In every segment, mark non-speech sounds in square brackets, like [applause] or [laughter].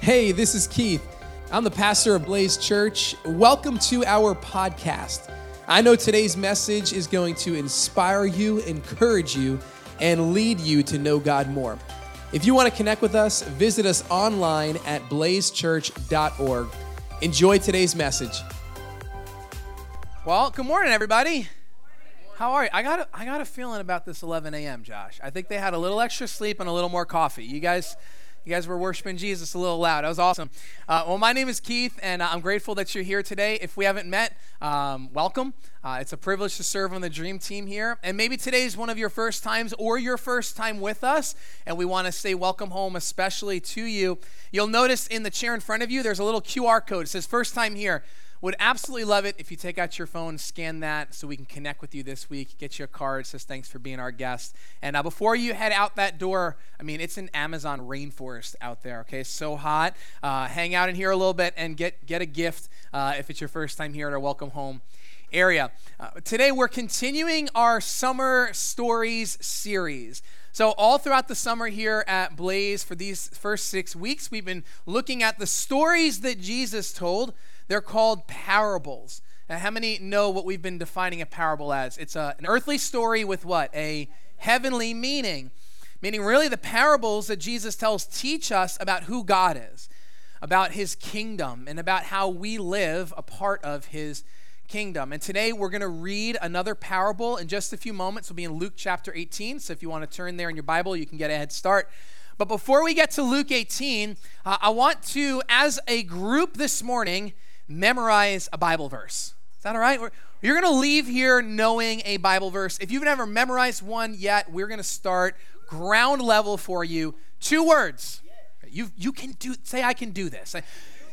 Hey, this is Keith. I'm the pastor of Blaze Church. Welcome to our podcast. I know today's message is going to inspire you, encourage you, and lead you to know God more. If you want to connect with us, visit us online at blazechurch.org. Enjoy today's message. Well, good morning, everybody. How are you? I got a, I got a feeling about this 11 a.m., Josh. I think they had a little extra sleep and a little more coffee. You guys, you guys were worshiping Jesus a little loud. That was awesome. Uh, well, my name is Keith, and I'm grateful that you're here today. If we haven't met, um, welcome. Uh, it's a privilege to serve on the Dream Team here. And maybe today is one of your first times or your first time with us, and we want to say welcome home, especially to you. You'll notice in the chair in front of you, there's a little QR code. It says first time here. Would absolutely love it if you take out your phone, scan that so we can connect with you this week. Get you a card. Says thanks for being our guest. And uh, before you head out that door, I mean, it's an Amazon rainforest out there. Okay, so hot. Uh, hang out in here a little bit and get get a gift uh, if it's your first time here at our Welcome Home area. Uh, today we're continuing our summer stories series. So, all throughout the summer here at Blaze, for these first six weeks, we've been looking at the stories that Jesus told they're called parables. Now, how many know what we've been defining a parable as? It's a, an earthly story with what? A heavenly meaning. Meaning, really, the parables that Jesus tells teach us about who God is, about his kingdom, and about how we live a part of his kingdom. And today we're going to read another parable in just a few moments. We'll be in Luke chapter 18. So if you want to turn there in your Bible, you can get a head start. But before we get to Luke 18, uh, I want to, as a group this morning, memorize a Bible verse. Is that all right? We're, you're going to leave here knowing a Bible verse. If you've never memorized one yet, we're going to start ground level for you. Two words. You, you can do, say, I can do this.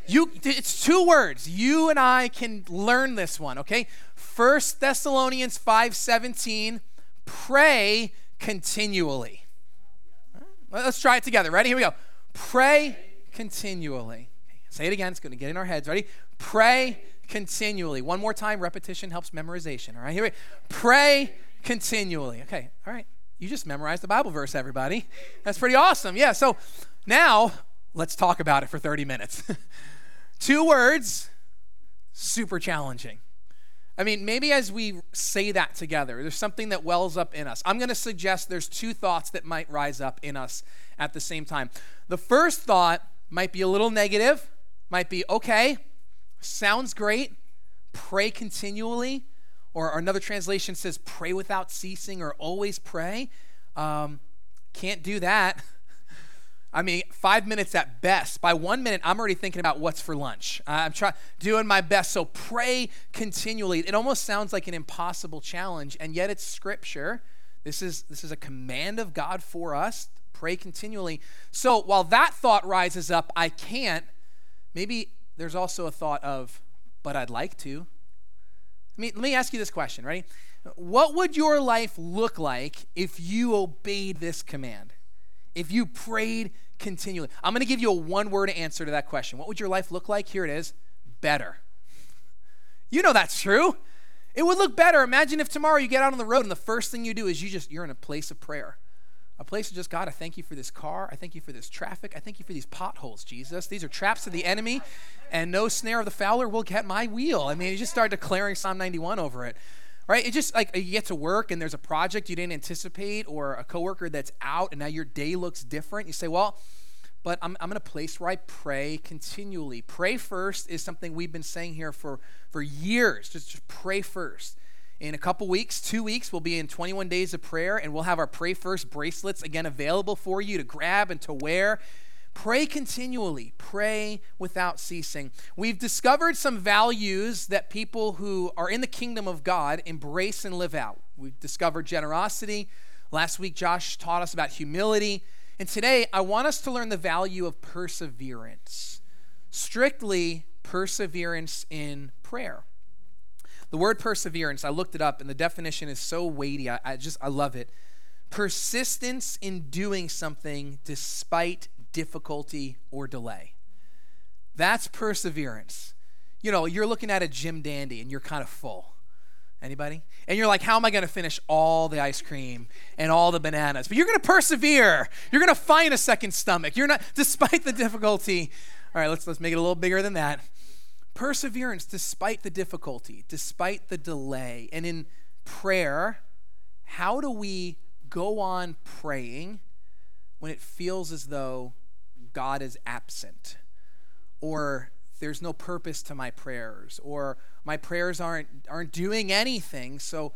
You, it's two words. You and I can learn this one, okay? First Thessalonians 5:17, pray continually. Let's try it together. Ready? Here we go. Pray continually. Say it again. It's going to get in our heads. Ready? Pray continually. One more time. Repetition helps memorization. All right. Here we. Pray continually. Okay. All right. You just memorized the Bible verse, everybody. That's pretty awesome. Yeah. So now let's talk about it for 30 minutes. [laughs] Two words, super challenging. I mean, maybe as we say that together, there's something that wells up in us. I'm going to suggest there's two thoughts that might rise up in us at the same time. The first thought might be a little negative, might be, okay, sounds great, pray continually. Or another translation says, pray without ceasing or always pray. Um, can't do that. [laughs] I mean, five minutes at best. By one minute, I'm already thinking about what's for lunch. I'm trying doing my best. So pray continually. It almost sounds like an impossible challenge, and yet it's scripture. This is this is a command of God for us. Pray continually. So while that thought rises up, I can't. Maybe there's also a thought of, but I'd like to. I mean, let me ask you this question, Ready? What would your life look like if you obeyed this command? If you prayed continually? I'm going to give you a one word answer to that question. What would your life look like? Here it is better. You know that's true. It would look better. Imagine if tomorrow you get out on the road and the first thing you do is you just, you're in a place of prayer a place of just God, I thank you for this car. I thank you for this traffic. I thank you for these potholes, Jesus. These are traps of the enemy, and no snare of the fowler will get my wheel. I mean, you just start declaring Psalm 91 over it, right? It just like you get to work and there's a project you didn't anticipate, or a coworker that's out, and now your day looks different. You say, well, but I'm, I'm in a place where I pray continually. Pray first is something we've been saying here for, for years. Just, just pray first. In a couple weeks, two weeks, we'll be in 21 days of prayer, and we'll have our Pray First bracelets again available for you to grab and to wear. Pray continually, pray without ceasing. We've discovered some values that people who are in the kingdom of God embrace and live out. We've discovered generosity. Last week, Josh taught us about humility. And today, I want us to learn the value of perseverance. Strictly, perseverance in prayer. The word perseverance, I looked it up, and the definition is so weighty. I, I just, I love it. Persistence in doing something despite difficulty or delay. That's perseverance. You know, you're looking at a Jim Dandy and you're kind of full. Anybody? And you're like, how am I going to finish all the ice cream and all the bananas? But you're going to persevere. You're going to find a second stomach. You're not, despite the difficulty All right, let's let's make it a little bigger than that. Perseverance despite the difficulty, despite the delay. And in prayer, how do we go on praying when it feels as though God is absent or there's no purpose to my prayers or my prayers aren't aren't doing anything so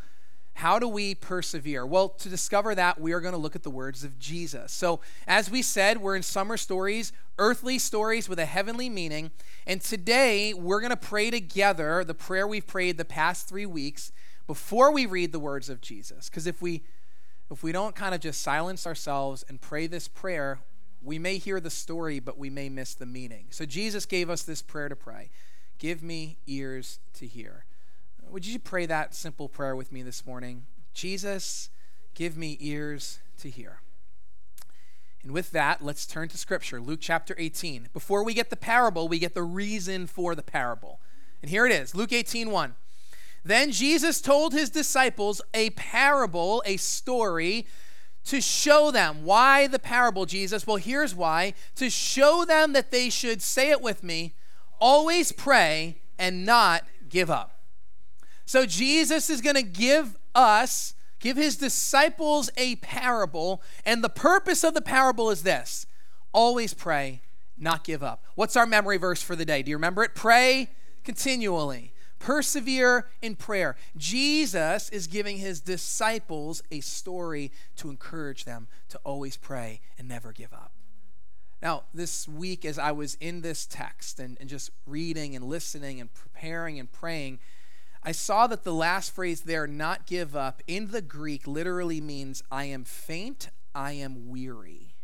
how do we persevere? Well, to discover that, we are going to look at the words of Jesus. So, as we said, we're in summer stories, earthly stories with a heavenly meaning. And today, we're going to pray together the prayer we've prayed the past three weeks before we read the words of Jesus. Because if we if we don't kind of just silence ourselves and pray this prayer, we may hear the story, but we may miss the meaning. So Jesus gave us this prayer to pray Give me ears to hear. Would you pray that simple prayer with me this morning? Jesus, give me ears to hear. And with that, let's turn to Scripture, Luke chapter 18. Before we get the parable, we get the reason for the parable. And here it is Luke 18 1. Then Jesus told his disciples a parable, a story, to show them. Why the parable, Jesus? Well, here's why to show them that they should, say it with me, always pray and not give up. So Jesus is going to give us, give his disciples a parable, and the purpose of the parable is this always pray, not give up. What's our memory verse for the day? Do you remember it? Pray continually. Persevere in prayer. Jesus is giving his disciples a story to encourage them to always pray and never give up. Now, this week, as I was in this text and, and just reading and listening and preparing and praying, I saw that the last phrase there, not give up, in the Greek literally means I am faint, I am weary.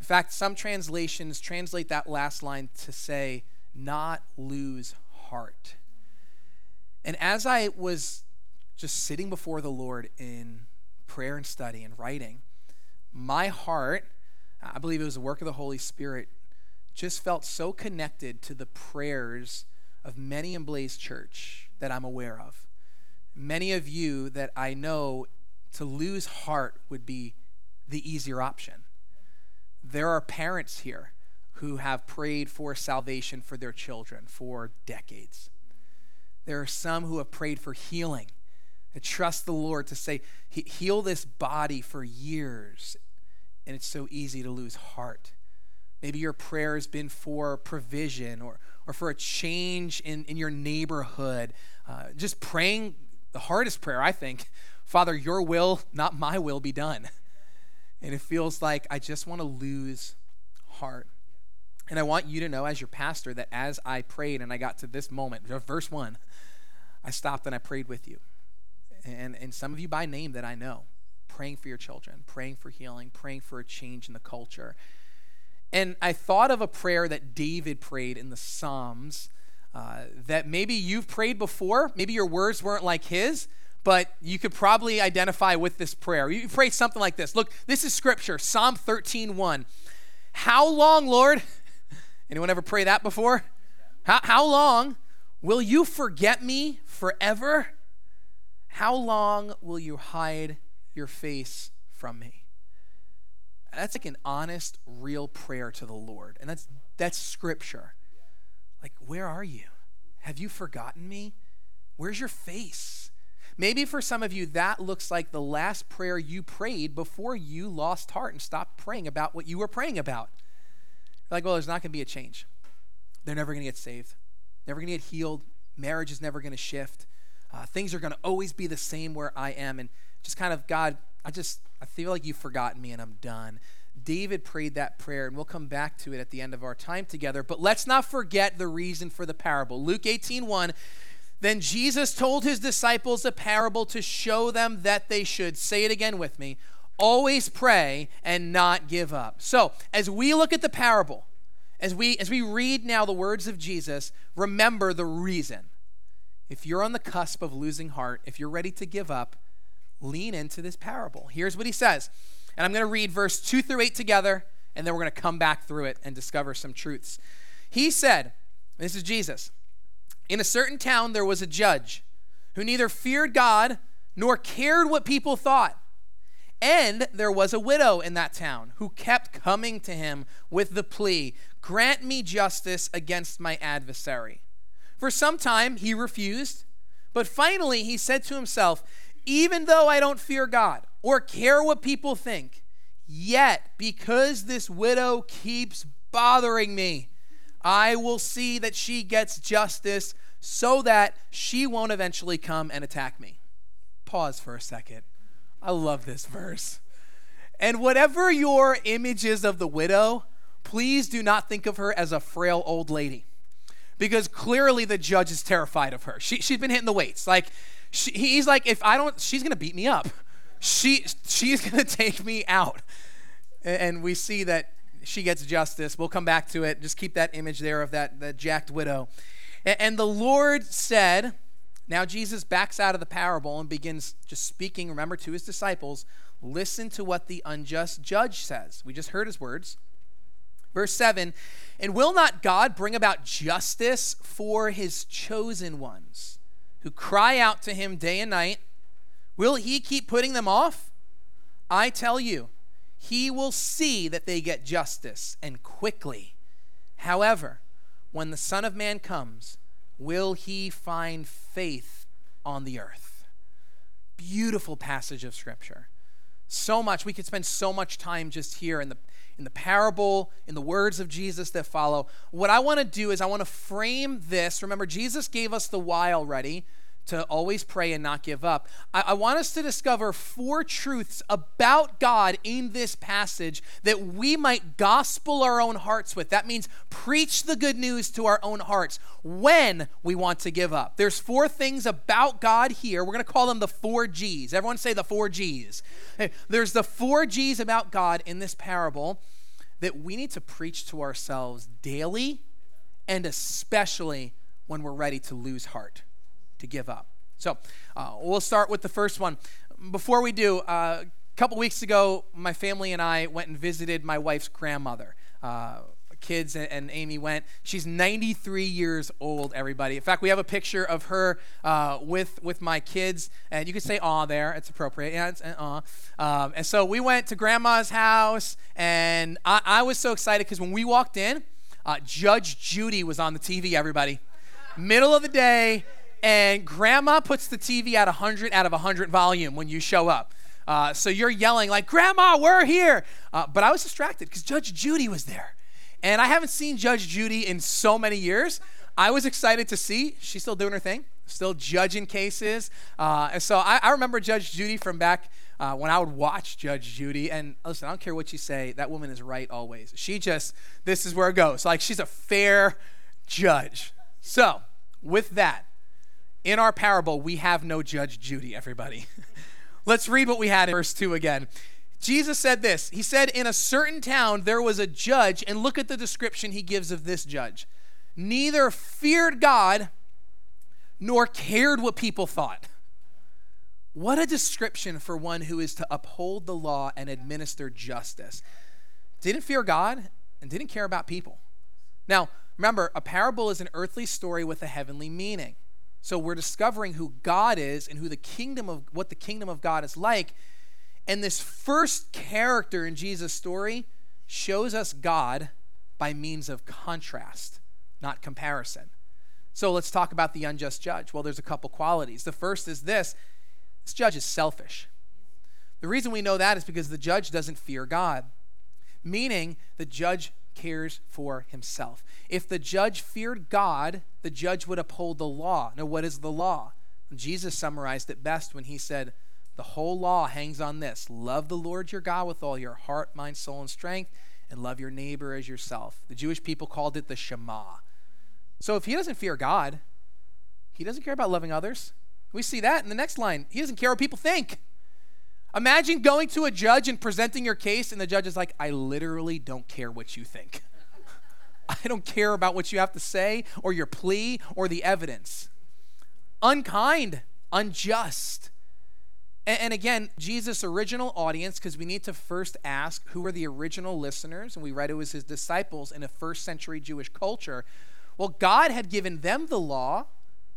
In fact, some translations translate that last line to say, not lose heart. And as I was just sitting before the Lord in prayer and study and writing, my heart, I believe it was the work of the Holy Spirit, just felt so connected to the prayers of many in Blaze Church that I'm aware of. Many of you that I know to lose heart would be the easier option. There are parents here who have prayed for salvation for their children for decades. There are some who have prayed for healing, to trust the Lord to say, heal this body for years. And it's so easy to lose heart. Maybe your prayer has been for provision or, or for a change in, in your neighborhood. Uh, just praying the hardest prayer, I think [laughs] Father, your will, not my will, be done. And it feels like I just want to lose heart. And I want you to know, as your pastor, that as I prayed and I got to this moment, verse 1, I stopped and I prayed with you. And, and some of you by name that I know, praying for your children, praying for healing, praying for a change in the culture. And I thought of a prayer that David prayed in the Psalms uh, that maybe you've prayed before. Maybe your words weren't like his, but you could probably identify with this prayer. You pray something like this. Look, this is scripture, Psalm 13, 1. How long, Lord? [laughs] Anyone ever pray that before? How, how long will you forget me forever? How long will you hide your face from me? That's like an honest, real prayer to the Lord. And that's that's scripture. Like, where are you? Have you forgotten me? Where's your face? Maybe for some of you, that looks like the last prayer you prayed before you lost heart and stopped praying about what you were praying about. You're like, well, there's not going to be a change. They're never going to get saved, never going to get healed. Marriage is never going to shift. Uh, things are going to always be the same where I am. And just kind of, God, I just, I feel like you've forgotten me and I'm done. David prayed that prayer, and we'll come back to it at the end of our time together. But let's not forget the reason for the parable. Luke 18 1. Then Jesus told his disciples a parable to show them that they should, say it again with me, always pray and not give up. So, as we look at the parable, as we as we read now the words of Jesus, remember the reason. If you're on the cusp of losing heart, if you're ready to give up, lean into this parable. Here's what he says. And I'm going to read verse 2 through 8 together, and then we're going to come back through it and discover some truths. He said, This is Jesus. In a certain town, there was a judge who neither feared God nor cared what people thought. And there was a widow in that town who kept coming to him with the plea grant me justice against my adversary. For some time he refused, but finally he said to himself, Even though I don't fear God or care what people think, yet because this widow keeps bothering me, I will see that she gets justice so that she won't eventually come and attack me. Pause for a second. I love this verse. And whatever your image is of the widow, please do not think of her as a frail old lady. Because clearly the judge is terrified of her. She, she's been hitting the weights. Like, she, he's like, if I don't, she's to beat me up. She, she's [laughs] to take me out. And we see that she gets justice. We'll come back to it. Just keep that image there of that, that jacked widow. And the Lord said, now Jesus backs out of the parable and begins just speaking, remember, to his disciples. Listen to what the unjust judge says. We just heard his words. Verse 7 And will not God bring about justice for his chosen ones who cry out to him day and night? Will he keep putting them off? I tell you, he will see that they get justice and quickly. However, when the Son of Man comes, will he find faith on the earth? Beautiful passage of Scripture. So much. We could spend so much time just here in the in the parable, in the words of Jesus that follow. What I want to do is I want to frame this. Remember, Jesus gave us the why already to always pray and not give up. I, I, want us to discover four truths about God in this passage that we might gospel our own hearts with. That means preach the good news to our own hearts when we want to give up. There's four things about God here. We're going to call them the four G's. Everyone say the four G's. There's the four G's about God in this parable that we need to preach to ourselves daily and especially when we're ready to lose heart to give up. So uh, we'll start with the first one. Before we do, uh, a couple weeks ago, my family and I went and visited my wife's grandmother. Uh, kids and, Amy went. She's 93 years old, everybody. In fact, we have a picture of her uh, with with my kids, and you can say "aw" there. It's appropriate. Yeah, it's "aw." Um, and so we went to grandma's house, and I, I was so excited because when we walked in, uh, Judge Judy was on the TV. Everybody, middle of the day and grandma puts the TV at 100 out of 100 volume when you show up. Uh, so you're yelling like, "Grandma, we're here!" Uh, but I was distracted because Judge Judy was there, and I haven't seen Judge Judy in so many years. I was excited to see she's still doing her thing, still judging cases. Uh, and so I, I, remember Judge Judy from back uh, when I would watch Judge Judy. And listen, I don't care what you say, that woman is right always. She just, this is where it goes. Like she's a fair judge. So with that, in our parable, we have no Judge Judy, everybody. [laughs] Let's read what we had in verse 2 again. Jesus said this He said, In a certain town there was a judge, and look at the description he gives of this judge. Neither feared God nor cared what people thought. What a description for one who is to uphold the law and administer justice. Didn't fear God and didn't care about people. Now, remember, a parable is an earthly story with a heavenly meaning. So we're discovering who God is and who the kingdom of what the kingdom of God is like. And this first character in Jesus' story shows us God by means of contrast, not comparison. So let's talk about the unjust judge. Well, there's a couple qualities. The first is this this judge is selfish. The reason we know that is because the judge doesn't fear God, meaning the judge cares for himself. If the judge feared God, the judge would uphold the law. Now, what is the law? Jesus summarized it best when he said, The whole law hangs on this love the Lord your God with all your heart, mind, soul, and strength, and love your neighbor as yourself. The Jewish people called it the Shema. So if he doesn't fear God, he doesn't care about loving others. We see that in the next line. He doesn't care what people think. Imagine going to a judge and presenting your case, and the judge is like, I literally don't care what you think. [laughs] I don't care about what you have to say, or your plea, or the evidence. Unkind, unjust. And, again, Jesus' original audience, because we need to first ask who were the original listeners, and we read it was his disciples in a first century Jewish culture. Well, God had given them the law.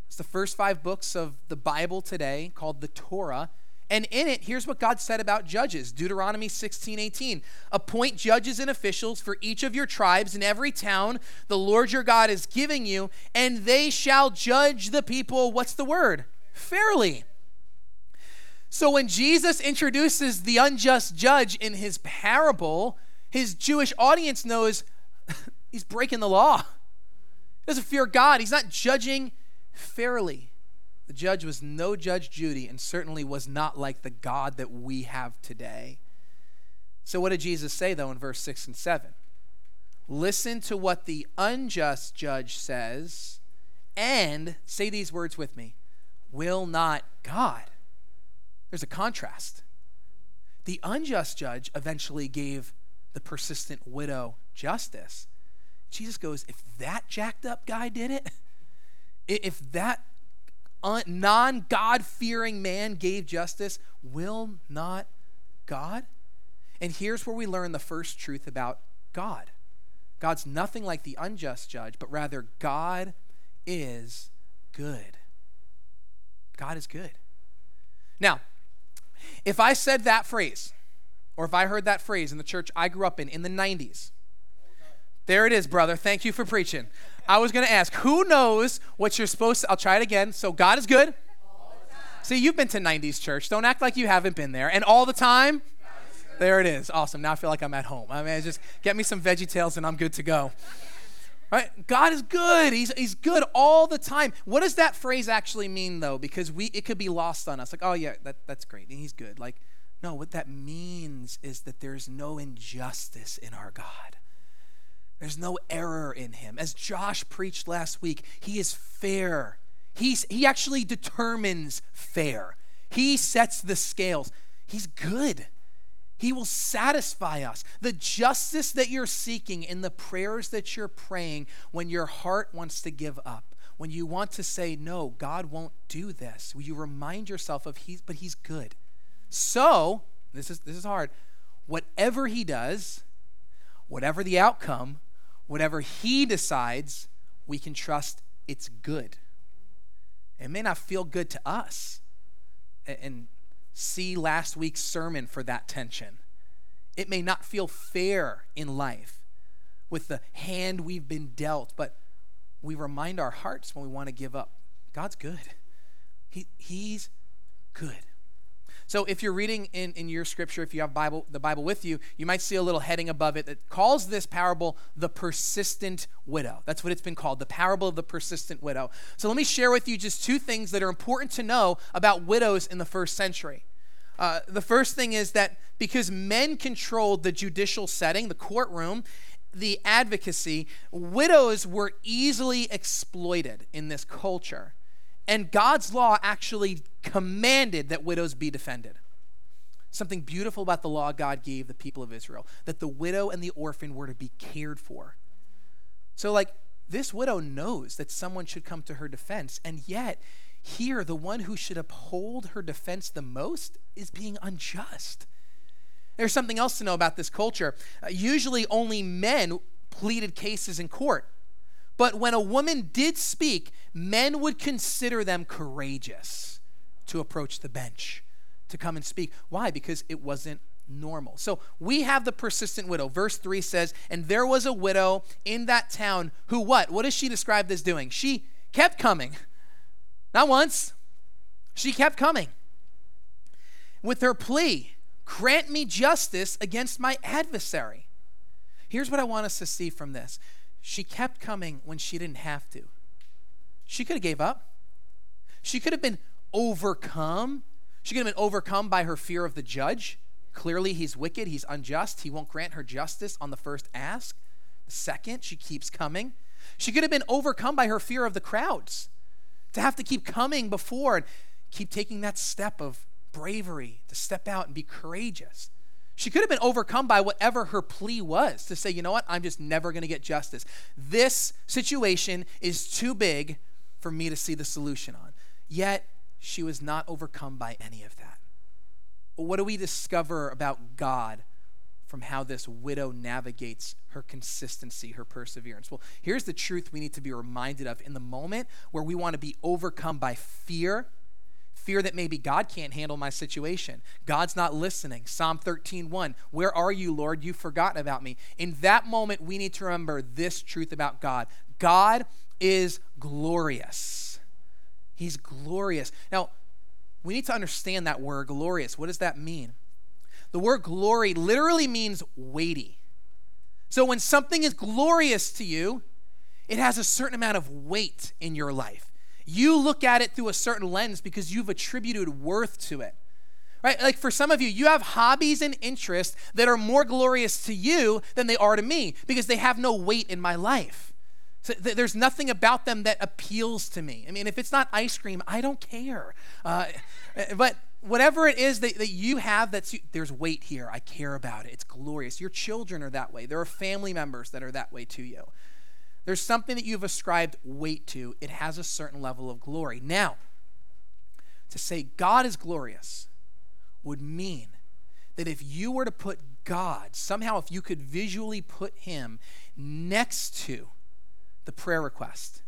It's the first five books of the Bible today called the Torah And in it, here's what God said about judges Deuteronomy 16 18. Appoint judges and officials for each of your tribes in every town the Lord your God is giving you, and they shall judge the people. What's the word? Fairly. So when Jesus introduces the unjust judge in his parable, his Jewish audience knows [laughs] he's breaking the law. He doesn't fear God. He's not judging fairly. The judge was no Judge Judy and certainly was not like the God that we have today. So, what did Jesus say, though, in verse 6 and 7? Listen to what the unjust judge says, and say these words with me Will not God? There's a contrast. The unjust judge eventually gave the persistent widow justice. Jesus goes, If that jacked up guy did it, [laughs] if that non God fearing man gave justice, will not God? And here's where we learn the first truth about God God's nothing like the unjust judge, but rather God is good. God is good. Now, if I said that phrase, or if I heard that phrase in the church I grew up in in the 90s, there it is, brother. Thank you for preaching. I was going to ask, who knows what you're supposed to? I'll try it again. So, God is good. See, you've been to 90s church. Don't act like you haven't been there. And all the time, there it is. Awesome. Now I feel like I'm at home. I mean, just get me some Veggie Tales and I'm good to go. Right? God is good. He's, he's good all the time. What does that phrase actually mean, though? Because we it could be lost on us. Like, oh, yeah, that, that's great. He's good. Like, no, what that means is that there's no injustice in our God. There's no error in him. As Josh preached last week, he is fair. He's, he actually determines fair. He sets the scales. He's good. He will satisfy us. The justice that you're seeking in the prayers that you're praying when your heart wants to give up, when you want to say, No, God won't do this, will you remind yourself of He's, but He's good. So, this is, this is hard. Whatever He does, whatever the outcome, whatever He decides, we can trust it's good. It may not feel good to us. And see last week's sermon for that tension. It may not feel fair in life with the hand we've been dealt, but we remind our hearts when we want to give up God's good. He, he's good. So if you're reading in, in your scripture, if you have Bible, the Bible with you, you might see a little heading above it that calls this parable the persistent widow. That's what it's been called, the parable of the persistent widow. So let me share with you just two things that are important to know about widows in the first century. Uh, the first thing is that because men controlled the judicial setting, the courtroom, the advocacy, widows were easily exploited in this culture. And God's law actually commanded that widows be defended. Something beautiful about the law God gave the people of Israel that the widow and the orphan were to be cared for. So, like, this widow knows that someone should come to her defense, and yet, here, the one who should uphold her defense the most is being unjust. There's something else to know about this culture. Uh, usually, only men pleaded cases in court. But when a woman did speak, men would consider them courageous to approach the bench, to come and speak. Why? Because it wasn't normal. So we have the persistent widow. Verse 3 says, And there was a widow in that town who what? What is she described as doing? She kept coming. Not once. She kept coming. With her plea, grant me justice against my adversary. Here's what I want us to see from this she kept coming when she didn't have to. She could have gave up. She could have been overcome. She could have been overcome by her fear of the judge. Clearly, he's wicked, he's unjust, he won't grant her justice on the first ask. The second, she keeps coming. She could have been overcome by her fear of the crowds. To have to keep coming before and keep taking that step of bravery to step out and be courageous. She could have been overcome by whatever her plea was to say, you know what, I'm just never going to get justice. This situation is too big for me to see the solution on. Yet, she was not overcome by any of that. What do we discover about God from how this widow navigates her consistency, her perseverance? Well, here's the truth we need to be reminded of in the moment where we want to be overcome by fear fear that maybe God can't handle my situation. God's not listening. Psalm 13:1. Where are you, Lord? You've forgotten about me. In that moment, we need to remember this truth about God. God is glorious. He's glorious. Now, we need to understand that word glorious. What does that mean? The word glory literally means weighty. So when something is glorious to you, it has a certain amount of weight in your life. You look at it through a certain lens because you've attributed worth to it. Right? Like for some of you, you have hobbies and interests that are more glorious to you than they are to me because they have no weight in my life. So th- there's nothing about them that appeals to me. I mean, if it's not ice cream, I don't care. Uh, but whatever it is that, that you have that's there's weight here i care about it it's glorious your children are that way there are family members that are that way to you there's something that you've ascribed weight to, it has a certain level of glory. Now, to say God is glorious would mean that if you were to put God, somehow if you could visually put him next to the prayer request,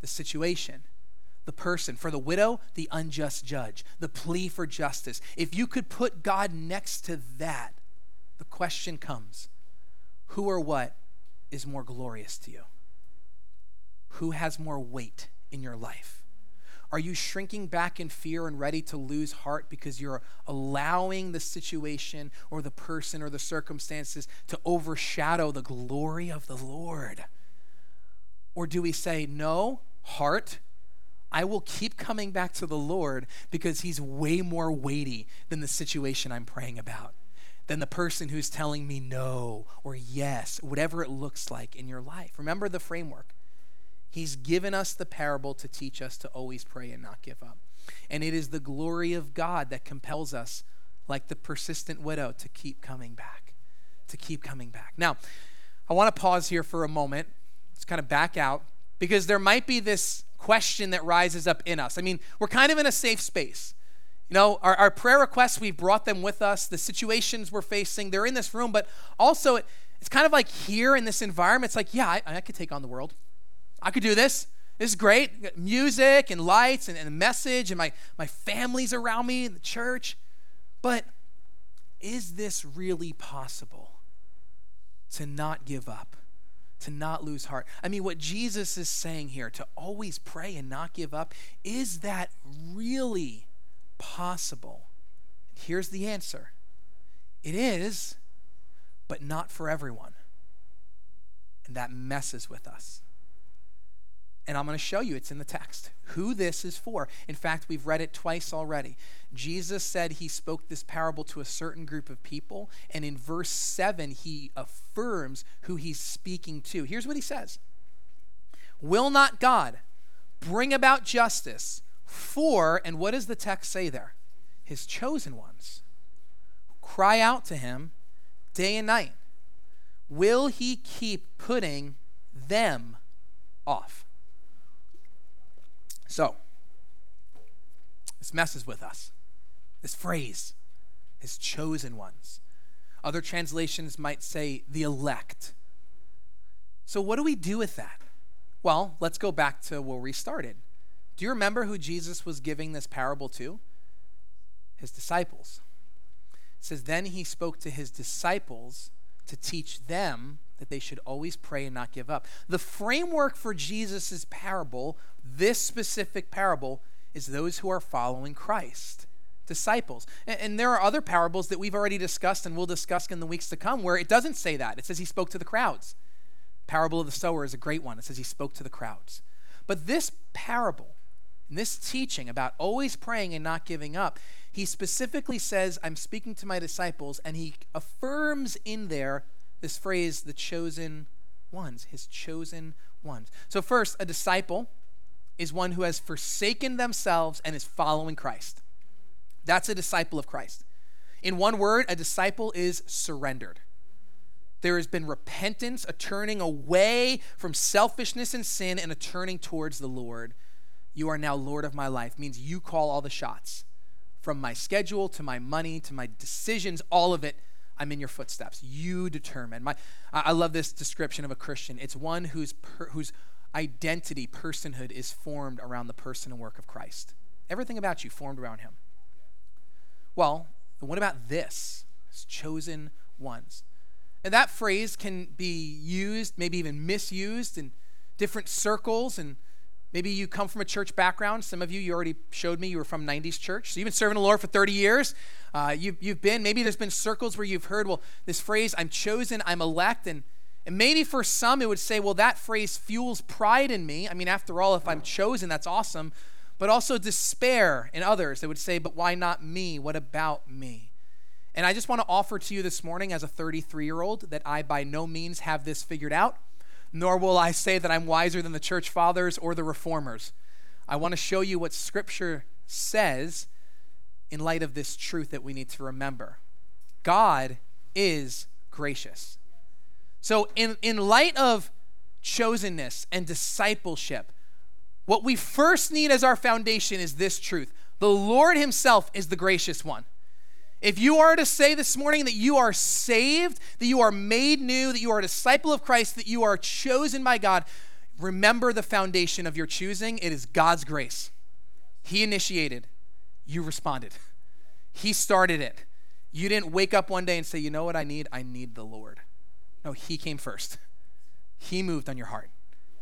the situation, the person, for the widow, the unjust judge, the plea for justice, if you could put God next to that, the question comes who or what is more glorious to you? Who has more weight in your life? Are you shrinking back in fear and ready to lose heart because you're allowing the situation or the person or the circumstances to overshadow the glory of the Lord? Or do we say, No, heart, I will keep coming back to the Lord because He's way more weighty than the situation I'm praying about, than the person who's telling me no or yes, whatever it looks like in your life? Remember the framework. He's given us the parable to teach us to always pray and not give up. And it is the glory of God that compels us, like the persistent widow, to keep coming back. To keep coming back. Now, I want to pause here for a moment. Let's kind of back out because there might be this question that rises up in us. I mean, we're kind of in a safe space. You know, our, our prayer requests, we've brought them with us. The situations we're facing, they're in this room, but also it, it's kind of like here in this environment, it's like, yeah, I, I could take on the world. I could do this. This is great. Music and lights and, and a message, and my, my family's around me in the church. But is this really possible to not give up, to not lose heart? I mean, what Jesus is saying here, to always pray and not give up, is that really possible? Here's the answer it is, but not for everyone. And that messes with us. And I'm going to show you, it's in the text, who this is for. In fact, we've read it twice already. Jesus said he spoke this parable to a certain group of people, and in verse 7, he affirms who he's speaking to. Here's what he says Will not God bring about justice for, and what does the text say there? His chosen ones. Cry out to him day and night. Will he keep putting them off? So, this messes with us. This phrase, his chosen ones. Other translations might say the elect. So, what do we do with that? Well, let's go back to where we started. Do you remember who Jesus was giving this parable to? His disciples. It says, Then he spoke to his disciples to teach them that they should always pray and not give up. The framework for Jesus' parable, this specific parable, is those who are following Christ, disciples. And, and, there are other parables that we've already discussed and we'll discuss in the weeks to come where it doesn't say that. It says he spoke to the crowds. Parable of the sower is a great one. It says he spoke to the crowds. But this parable, this teaching about always praying and not giving up, he specifically says, I'm speaking to my disciples, and he affirms in there this phrase, the chosen ones, his chosen ones. So, first, a disciple is one who has forsaken themselves and is following Christ. That's a disciple of Christ. In one word, a disciple is surrendered. There has been repentance, a turning away from selfishness and sin, and a turning towards the Lord. You are now Lord of my life, means you call all the shots. From my schedule to my money to my decisions, all of it I'm in your footsteps. You determine. My, I love this description of a Christian. It's one whose, per, whose identity, personhood is formed around the person and work of Christ. everything about you formed around him. Well, what about this? It's chosen ones. And that phrase can be used, maybe even misused in different circles. And maybe you come from a church background. Some of you, you already showed me you were from 90s church. So you've been serving the Lord for 30 years. Uh, you, you've been, maybe there's been circles where you've heard, well, this phrase, I'm chosen, I'm elect. And, and maybe for some, it would say, well, that phrase fuels pride in me. I mean, after all, if I'm chosen, that's awesome. But also despair in others. They would say, but why not me? What about me? And I just want to offer to you this morning, as a 33 year old, that I by no means have this figured out, nor will I say that I'm wiser than the church fathers or the reformers. I want to show you what Scripture says in light of this truth that we need to remember. God is gracious. So, in, in light of chosenness and discipleship, what we first need as our foundation is this truth the Lord Himself is the gracious one. If you are to say this morning that you are saved, that you are made new, that you are a disciple of Christ, that you are chosen by God, remember the foundation of your choosing. It is God's grace. He initiated, you responded. He started it. You didn't wake up one day and say, you know what I need? I need the Lord. No, He came first. He moved on your heart.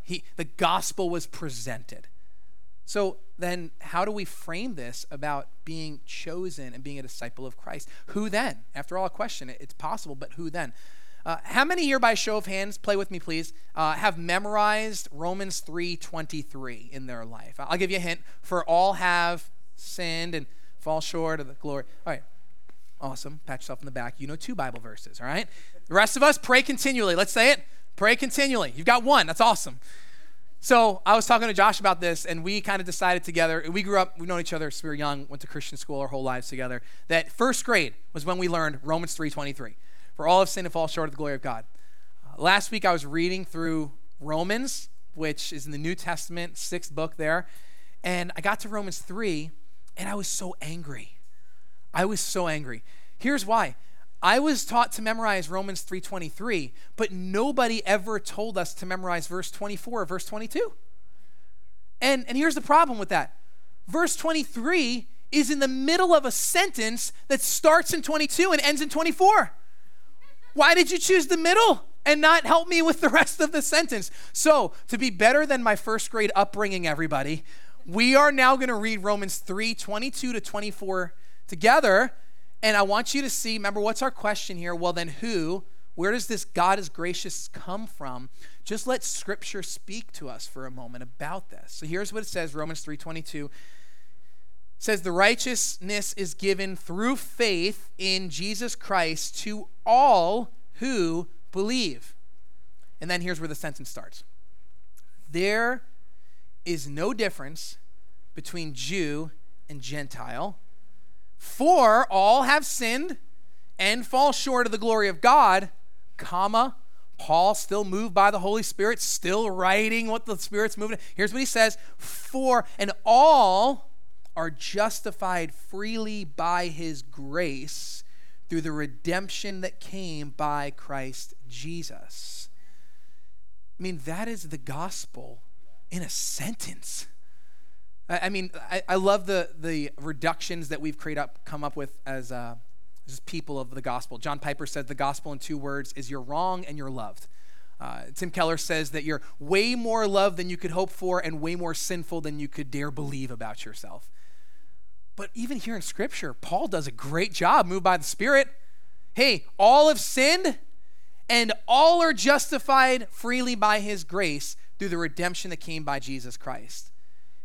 He, the gospel was presented. So then, how do we frame this about being chosen and being a disciple of Christ? Who then? After all, a question. It's possible, but who then? Uh, how many here, by show of hands, play with me, please, uh, have memorized Romans 3.23 in their life? I'll give you a hint. For all have sinned and fall short of the glory. All right. Awesome. Pat yourself in the back. You know two Bible verses, all right? The rest of us, pray continually. Let's say it. Pray continually. You've got one. That's awesome. So I was talking to Josh about this, and we kind of decided together. We grew up, we've known each other since we were young, went to Christian school our whole lives together. That first grade was when we learned Romans 3:23, for all have sinned and fall short of the glory of God. Uh, last week I was reading through Romans, which is in the New Testament, sixth book there, and I got to Romans 3, and I was so angry. I was so angry. Here's why. I was taught to memorize Romans 3:23, but nobody ever told us to memorize verse 24 or verse 22. And and here's the problem with that. Verse 23 is in the middle of a sentence that starts in 22 and ends in 24. Why did you choose the middle and not help me with the rest of the sentence? So, to be better than my first grade upbringing everybody, we are now going to read Romans 3:22 to 24 together and I want you to see, remember, what's our question here? Well, then who? Where does this God is gracious come from? Just let scripture speak to us for a moment about this. So here's what it says, Romans 3:22 says the righteousness is given through faith in Jesus Christ to all who believe. And then here's where the sentence starts. There is no difference between Jew and Gentile for all have sinned and fall short of the glory of God, comma, Paul, still moved by the Holy Spirit, still writing what the Spirit's moving. Here's what he says For, and all are justified freely by his grace through the redemption that came by Christ Jesus. I mean, that is the gospel in a sentence. I, mean, I, I, love the, the reductions that we've created up, come up with as uh, just people of the gospel. John Piper says the gospel in two words is you're wrong and you're loved. Uh, Tim Keller says that you're way more loved than you could hope for and way more sinful than you could dare believe about yourself. But even here in Scripture, Paul does a great job, moved by the Spirit. Hey, all have sinned and all are justified freely by his grace through the redemption that came by Jesus Christ.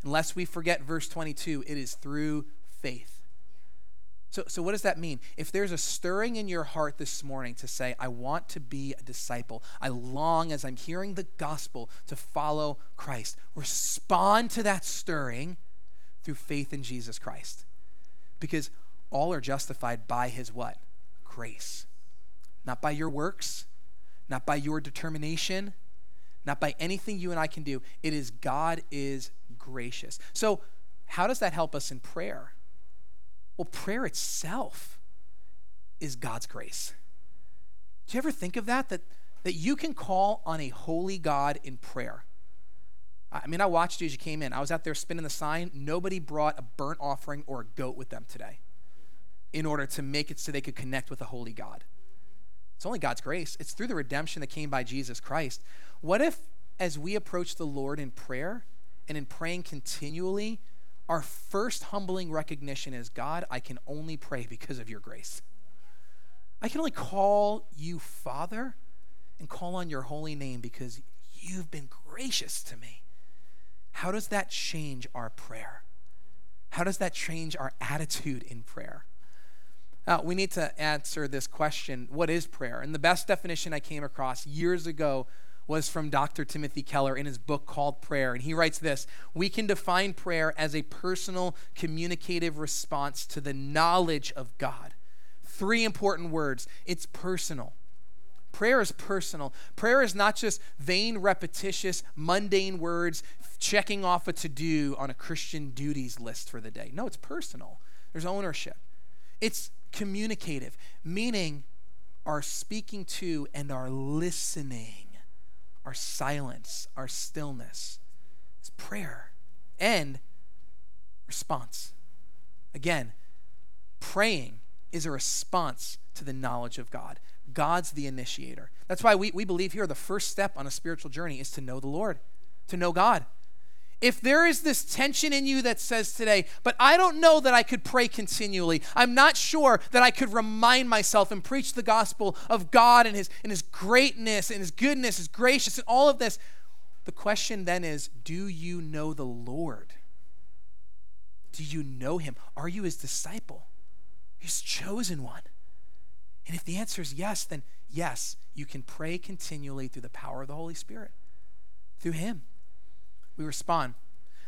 Unless we forget verse 22, it is through faith. So, so, what does that mean? If there's a stirring in your heart this morning to say, I want to be a disciple, I long as I'm hearing the gospel to follow Christ, respond to that stirring through faith in Jesus Christ. Because all are justified by his what? Grace. Not by your works, not by your determination, not by anything you and I can do. It is God is gracious. So, how does that help us in prayer? Well, prayer itself is God's grace. Do you ever think of that? That, that you can call on a holy God in prayer. I mean, I watched you as you came in. I was out there spinning the sign. Nobody brought a burnt offering or a goat with them today in order to make it so they could connect with a holy God. It's only God's grace. It's through the redemption that came by Jesus Christ. What if, as we approach the Lord in prayer and in praying continually, our first humbling recognition is God, I can only pray because of your grace. I can only call you Father and call on your holy name because you've been gracious to me. How does that change our prayer? How does that change our attitude in prayer? Uh, we need to answer this question what is prayer? And the best definition I came across years ago was from Dr. Timothy Keller in his book called Prayer. And he writes this We can define prayer as a personal communicative response to the knowledge of God. Three important words it's personal. Prayer is personal. Prayer is not just vain, repetitious, mundane words checking off a to do on a Christian duties list for the day. No, it's personal. There's ownership. It's communicative, meaning our speaking to and our listening, our silence, our stillness. It's prayer and response. Again, praying is a response to the knowledge of God. God's the initiator. That's why we, we believe here the first step on a spiritual journey is to know the Lord, to know God. If there is this tension in you that says today, but I don't know that I could pray continually, I'm not sure that I could remind myself and preach the gospel of God and his, and his greatness and his goodness, his graciousness, and all of this, the question then is do you know the Lord? Do you know him? Are you his disciple? His chosen one? And if the answer is yes, then yes, you can pray continually through the power of the Holy Spirit, through Him. We respond.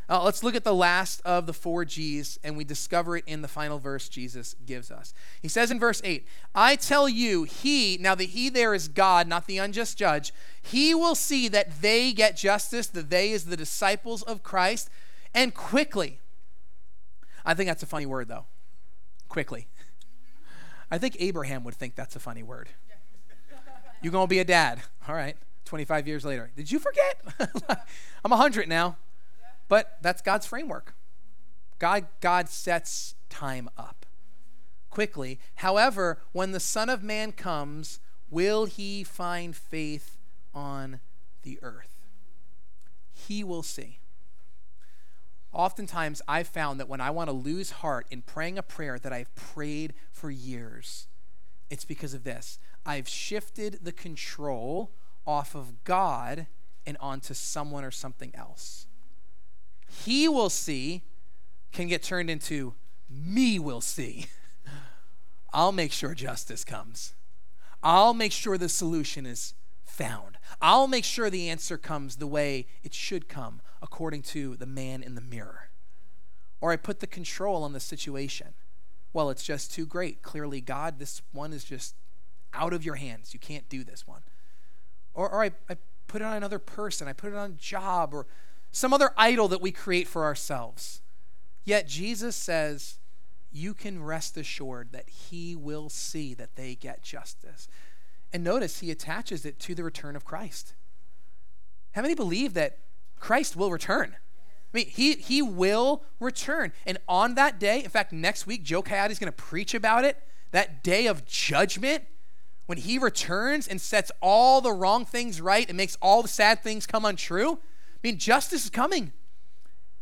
Uh, let's look at the last of the four G's, and we discover it in the final verse Jesus gives us. He says in verse 8, I tell you, he, now the he there is God, not the unjust judge, he will see that they get justice, that they is the disciples of Christ, and quickly. I think that's a funny word, though. Quickly. I think Abraham would think that's a funny word. You're gonna be a dad? All right. 25 years later. Did you forget? [laughs] I'm 100 now. But that's God's framework. God, God sets time up quickly. However, when the Son of Man comes, will he find faith on the earth? He will see. Oftentimes, I've found that when I want to lose heart in praying a prayer that I've prayed for years, it's because of this. I've shifted the control off of God and onto someone or something else. He will see can get turned into me will see. [laughs] I'll make sure justice comes. I'll make sure the solution is found. I'll make sure the answer comes the way it should come, according to the man in the mirror. Or I put the control on the situation. Well, it's just too great. Clearly, God, this one is just out of your hands. You can't do this one. Or, or I, I put it on another person. I put it on a job or some other idol that we create for ourselves. Yet Jesus says, you can rest assured that he will see that they get justice. And notice he attaches it to the return of Christ. How many believe that Christ will return? I mean, he, he will return. And on that day, in fact, next week, Joe Coyote is going to preach about it, that day of judgment, when he returns and sets all the wrong things right and makes all the sad things come untrue. I mean, justice is coming.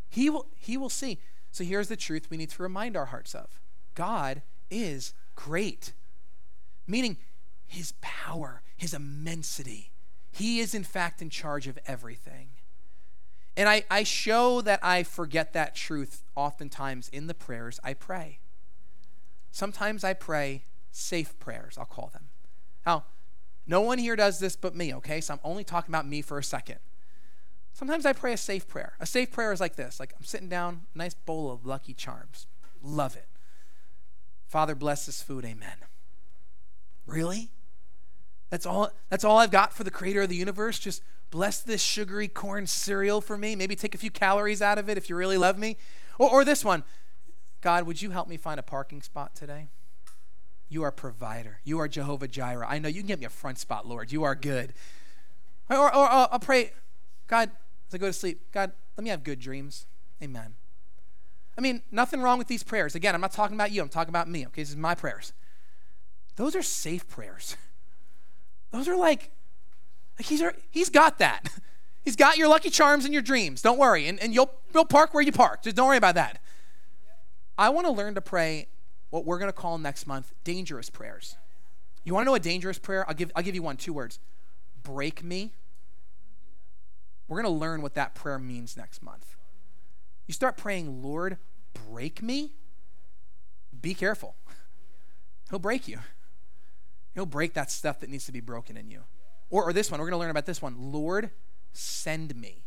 He will, he will see. So here's the truth we need to remind our hearts of God is great, meaning his power, his immensity. He is, in fact, in charge of everything. And I, I show that I forget that truth oftentimes in the prayers I pray. Sometimes I pray safe prayers, I'll call them. Now, no one here does this but me, okay? So I'm only talking about me for a second. Sometimes I pray a safe prayer. A safe prayer is like this like I'm sitting down, nice bowl of Lucky Charms. Love it. Father, bless this food, amen. Really? That's all that's all I've got for the creator of the universe? Just bless this sugary corn cereal for me. Maybe take a few calories out of it if you really love me. Or, or this one God, would you help me find a parking spot today? You are provider. You are Jehovah Jireh. I know you can get me a front spot, Lord. You are good. Or, or, or I'll pray, God, as I go to sleep, God, let me have good dreams. Amen. I mean, nothing wrong with these prayers. Again, I'm not talking about you, I'm talking about me, okay? This is my prayers. Those are safe prayers. Those are like, like he's, he's got that. [laughs] He's got your lucky charms and your dreams. Don't worry. And, and you'll, you'll park where you park. Just don't worry about that. I want to learn to pray what we're going to call next month dangerous prayers. You want to know a dangerous prayer? I'll give, I'll give you one, two words. Break me. We're going to learn what that prayer means next month. You start praying, Lord, break me. Be careful. [laughs] He'll break you. He'll break that stuff that needs to be broken in you. Or, or this one, we're going to learn about this one. Lord, send me.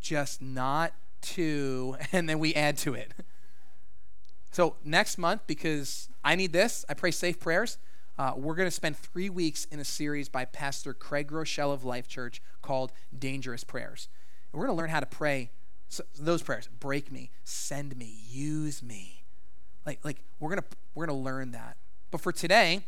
Just not to, [laughs] and then we add to it. So next month, because I need this, I pray safe prayers. Uh, we're going to spend three weeks in a series by Pastor Craig Groeschel of Life Church called Dangerous Prayers. And we're going to learn how to pray so those prayers. Break me, send me, use me. Like, like we're going to we're going to learn that. But for today,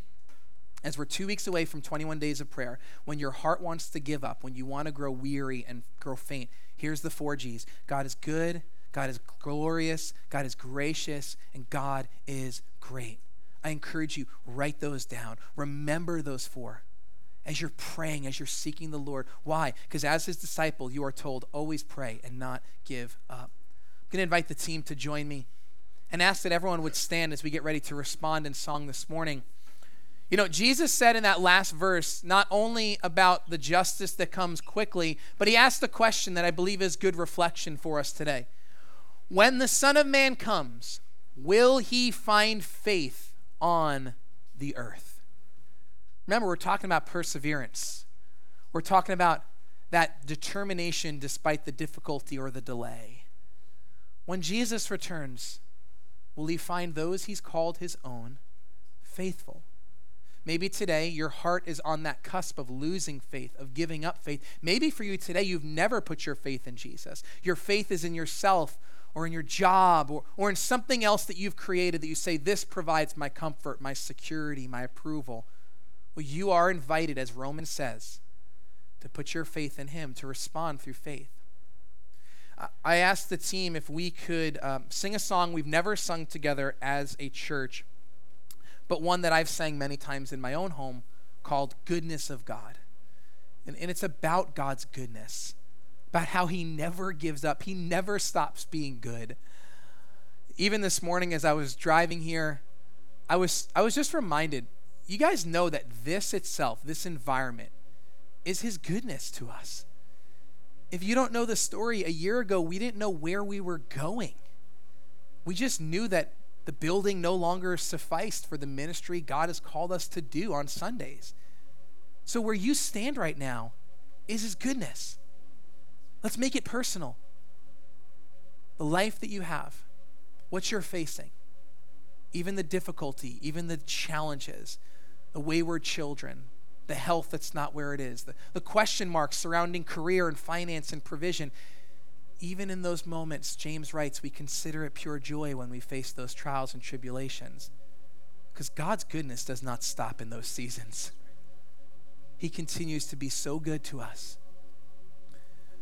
as we're two weeks away from 21 days of prayer, when your heart wants to give up, when you want to grow weary and grow faint, here's the four G's God is good, God is glorious, God is gracious, and God is great. I encourage you, write those down. Remember those four as you're praying, as you're seeking the Lord. Why? Because as his disciple, you are told, always pray and not give up. I'm going to invite the team to join me and ask that everyone would stand as we get ready to respond in song this morning. You know, Jesus said in that last verse not only about the justice that comes quickly, but he asked a question that I believe is good reflection for us today. When the Son of Man comes, will he find faith on the earth? Remember, we're talking about perseverance. We're talking about that determination despite the difficulty or the delay. When Jesus returns, will he find those he's called his own faithful? Maybe today your heart is on that cusp of losing faith, of giving up faith. Maybe for you today, you've never put your faith in Jesus. Your faith is in yourself or in your job or, or in something else that you've created that you say, This provides my comfort, my security, my approval. Well, you are invited, as Romans says, to put your faith in Him, to respond through faith. I asked the team if we could um, sing a song we've never sung together as a church, but one that I've sang many times in my own home called Goodness of God. And, and it's about God's goodness about how he never gives up, he never stops being good. Even this morning, as I was driving here, I was, I was just reminded you guys know that this itself, this environment, is his goodness to us. If you don't know the story, a year ago, we didn't know where we were going. We just knew that the building no longer sufficed for the ministry God has called us to do on Sundays. So, where you stand right now is His goodness. Let's make it personal. The life that you have, what you're facing, even the difficulty, even the challenges, the wayward children, the health that's not where it is, the, the question marks surrounding career and finance and provision. Even in those moments, James writes, we consider it pure joy when we face those trials and tribulations. Because God's goodness does not stop in those seasons. He continues to be so good to us.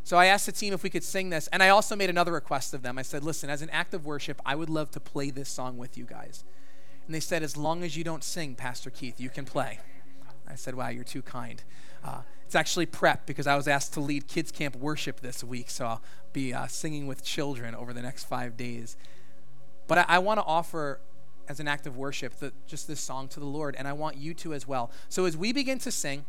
So I asked the team if we could sing this, and I also made another request of them. I said, listen, as an act of worship, I would love to play this song with you guys. And they said, as long as you don't sing, Pastor Keith, you can play. I said, wow, you're too kind. Uh, it's actually prep because I was asked to lead kids camp worship this week, so I'll be uh, singing with children over the next five days. But I, I want to offer, as an act of worship, the, just this song to the Lord, and I want you to as well. So as we begin to sing,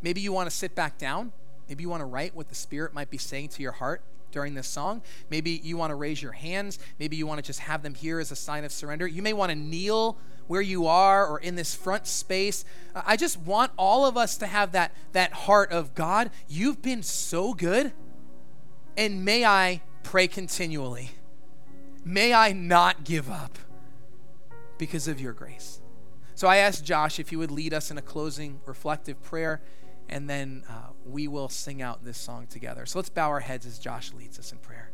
maybe you want to sit back down Maybe you want to write what the Spirit might be saying to your heart during this song. Maybe you want to raise your hands. Maybe you want to just have them here as a sign of surrender. You may want to kneel where you are or in this front space. Uh, I just want all of us to have that, that heart of God, you've been so good, and may I pray continually. May I not give up because of your grace. So I asked Josh if he would lead us in a closing reflective prayer and then uh, we will sing out this song together. So let's bow our heads as Josh leads us in prayer.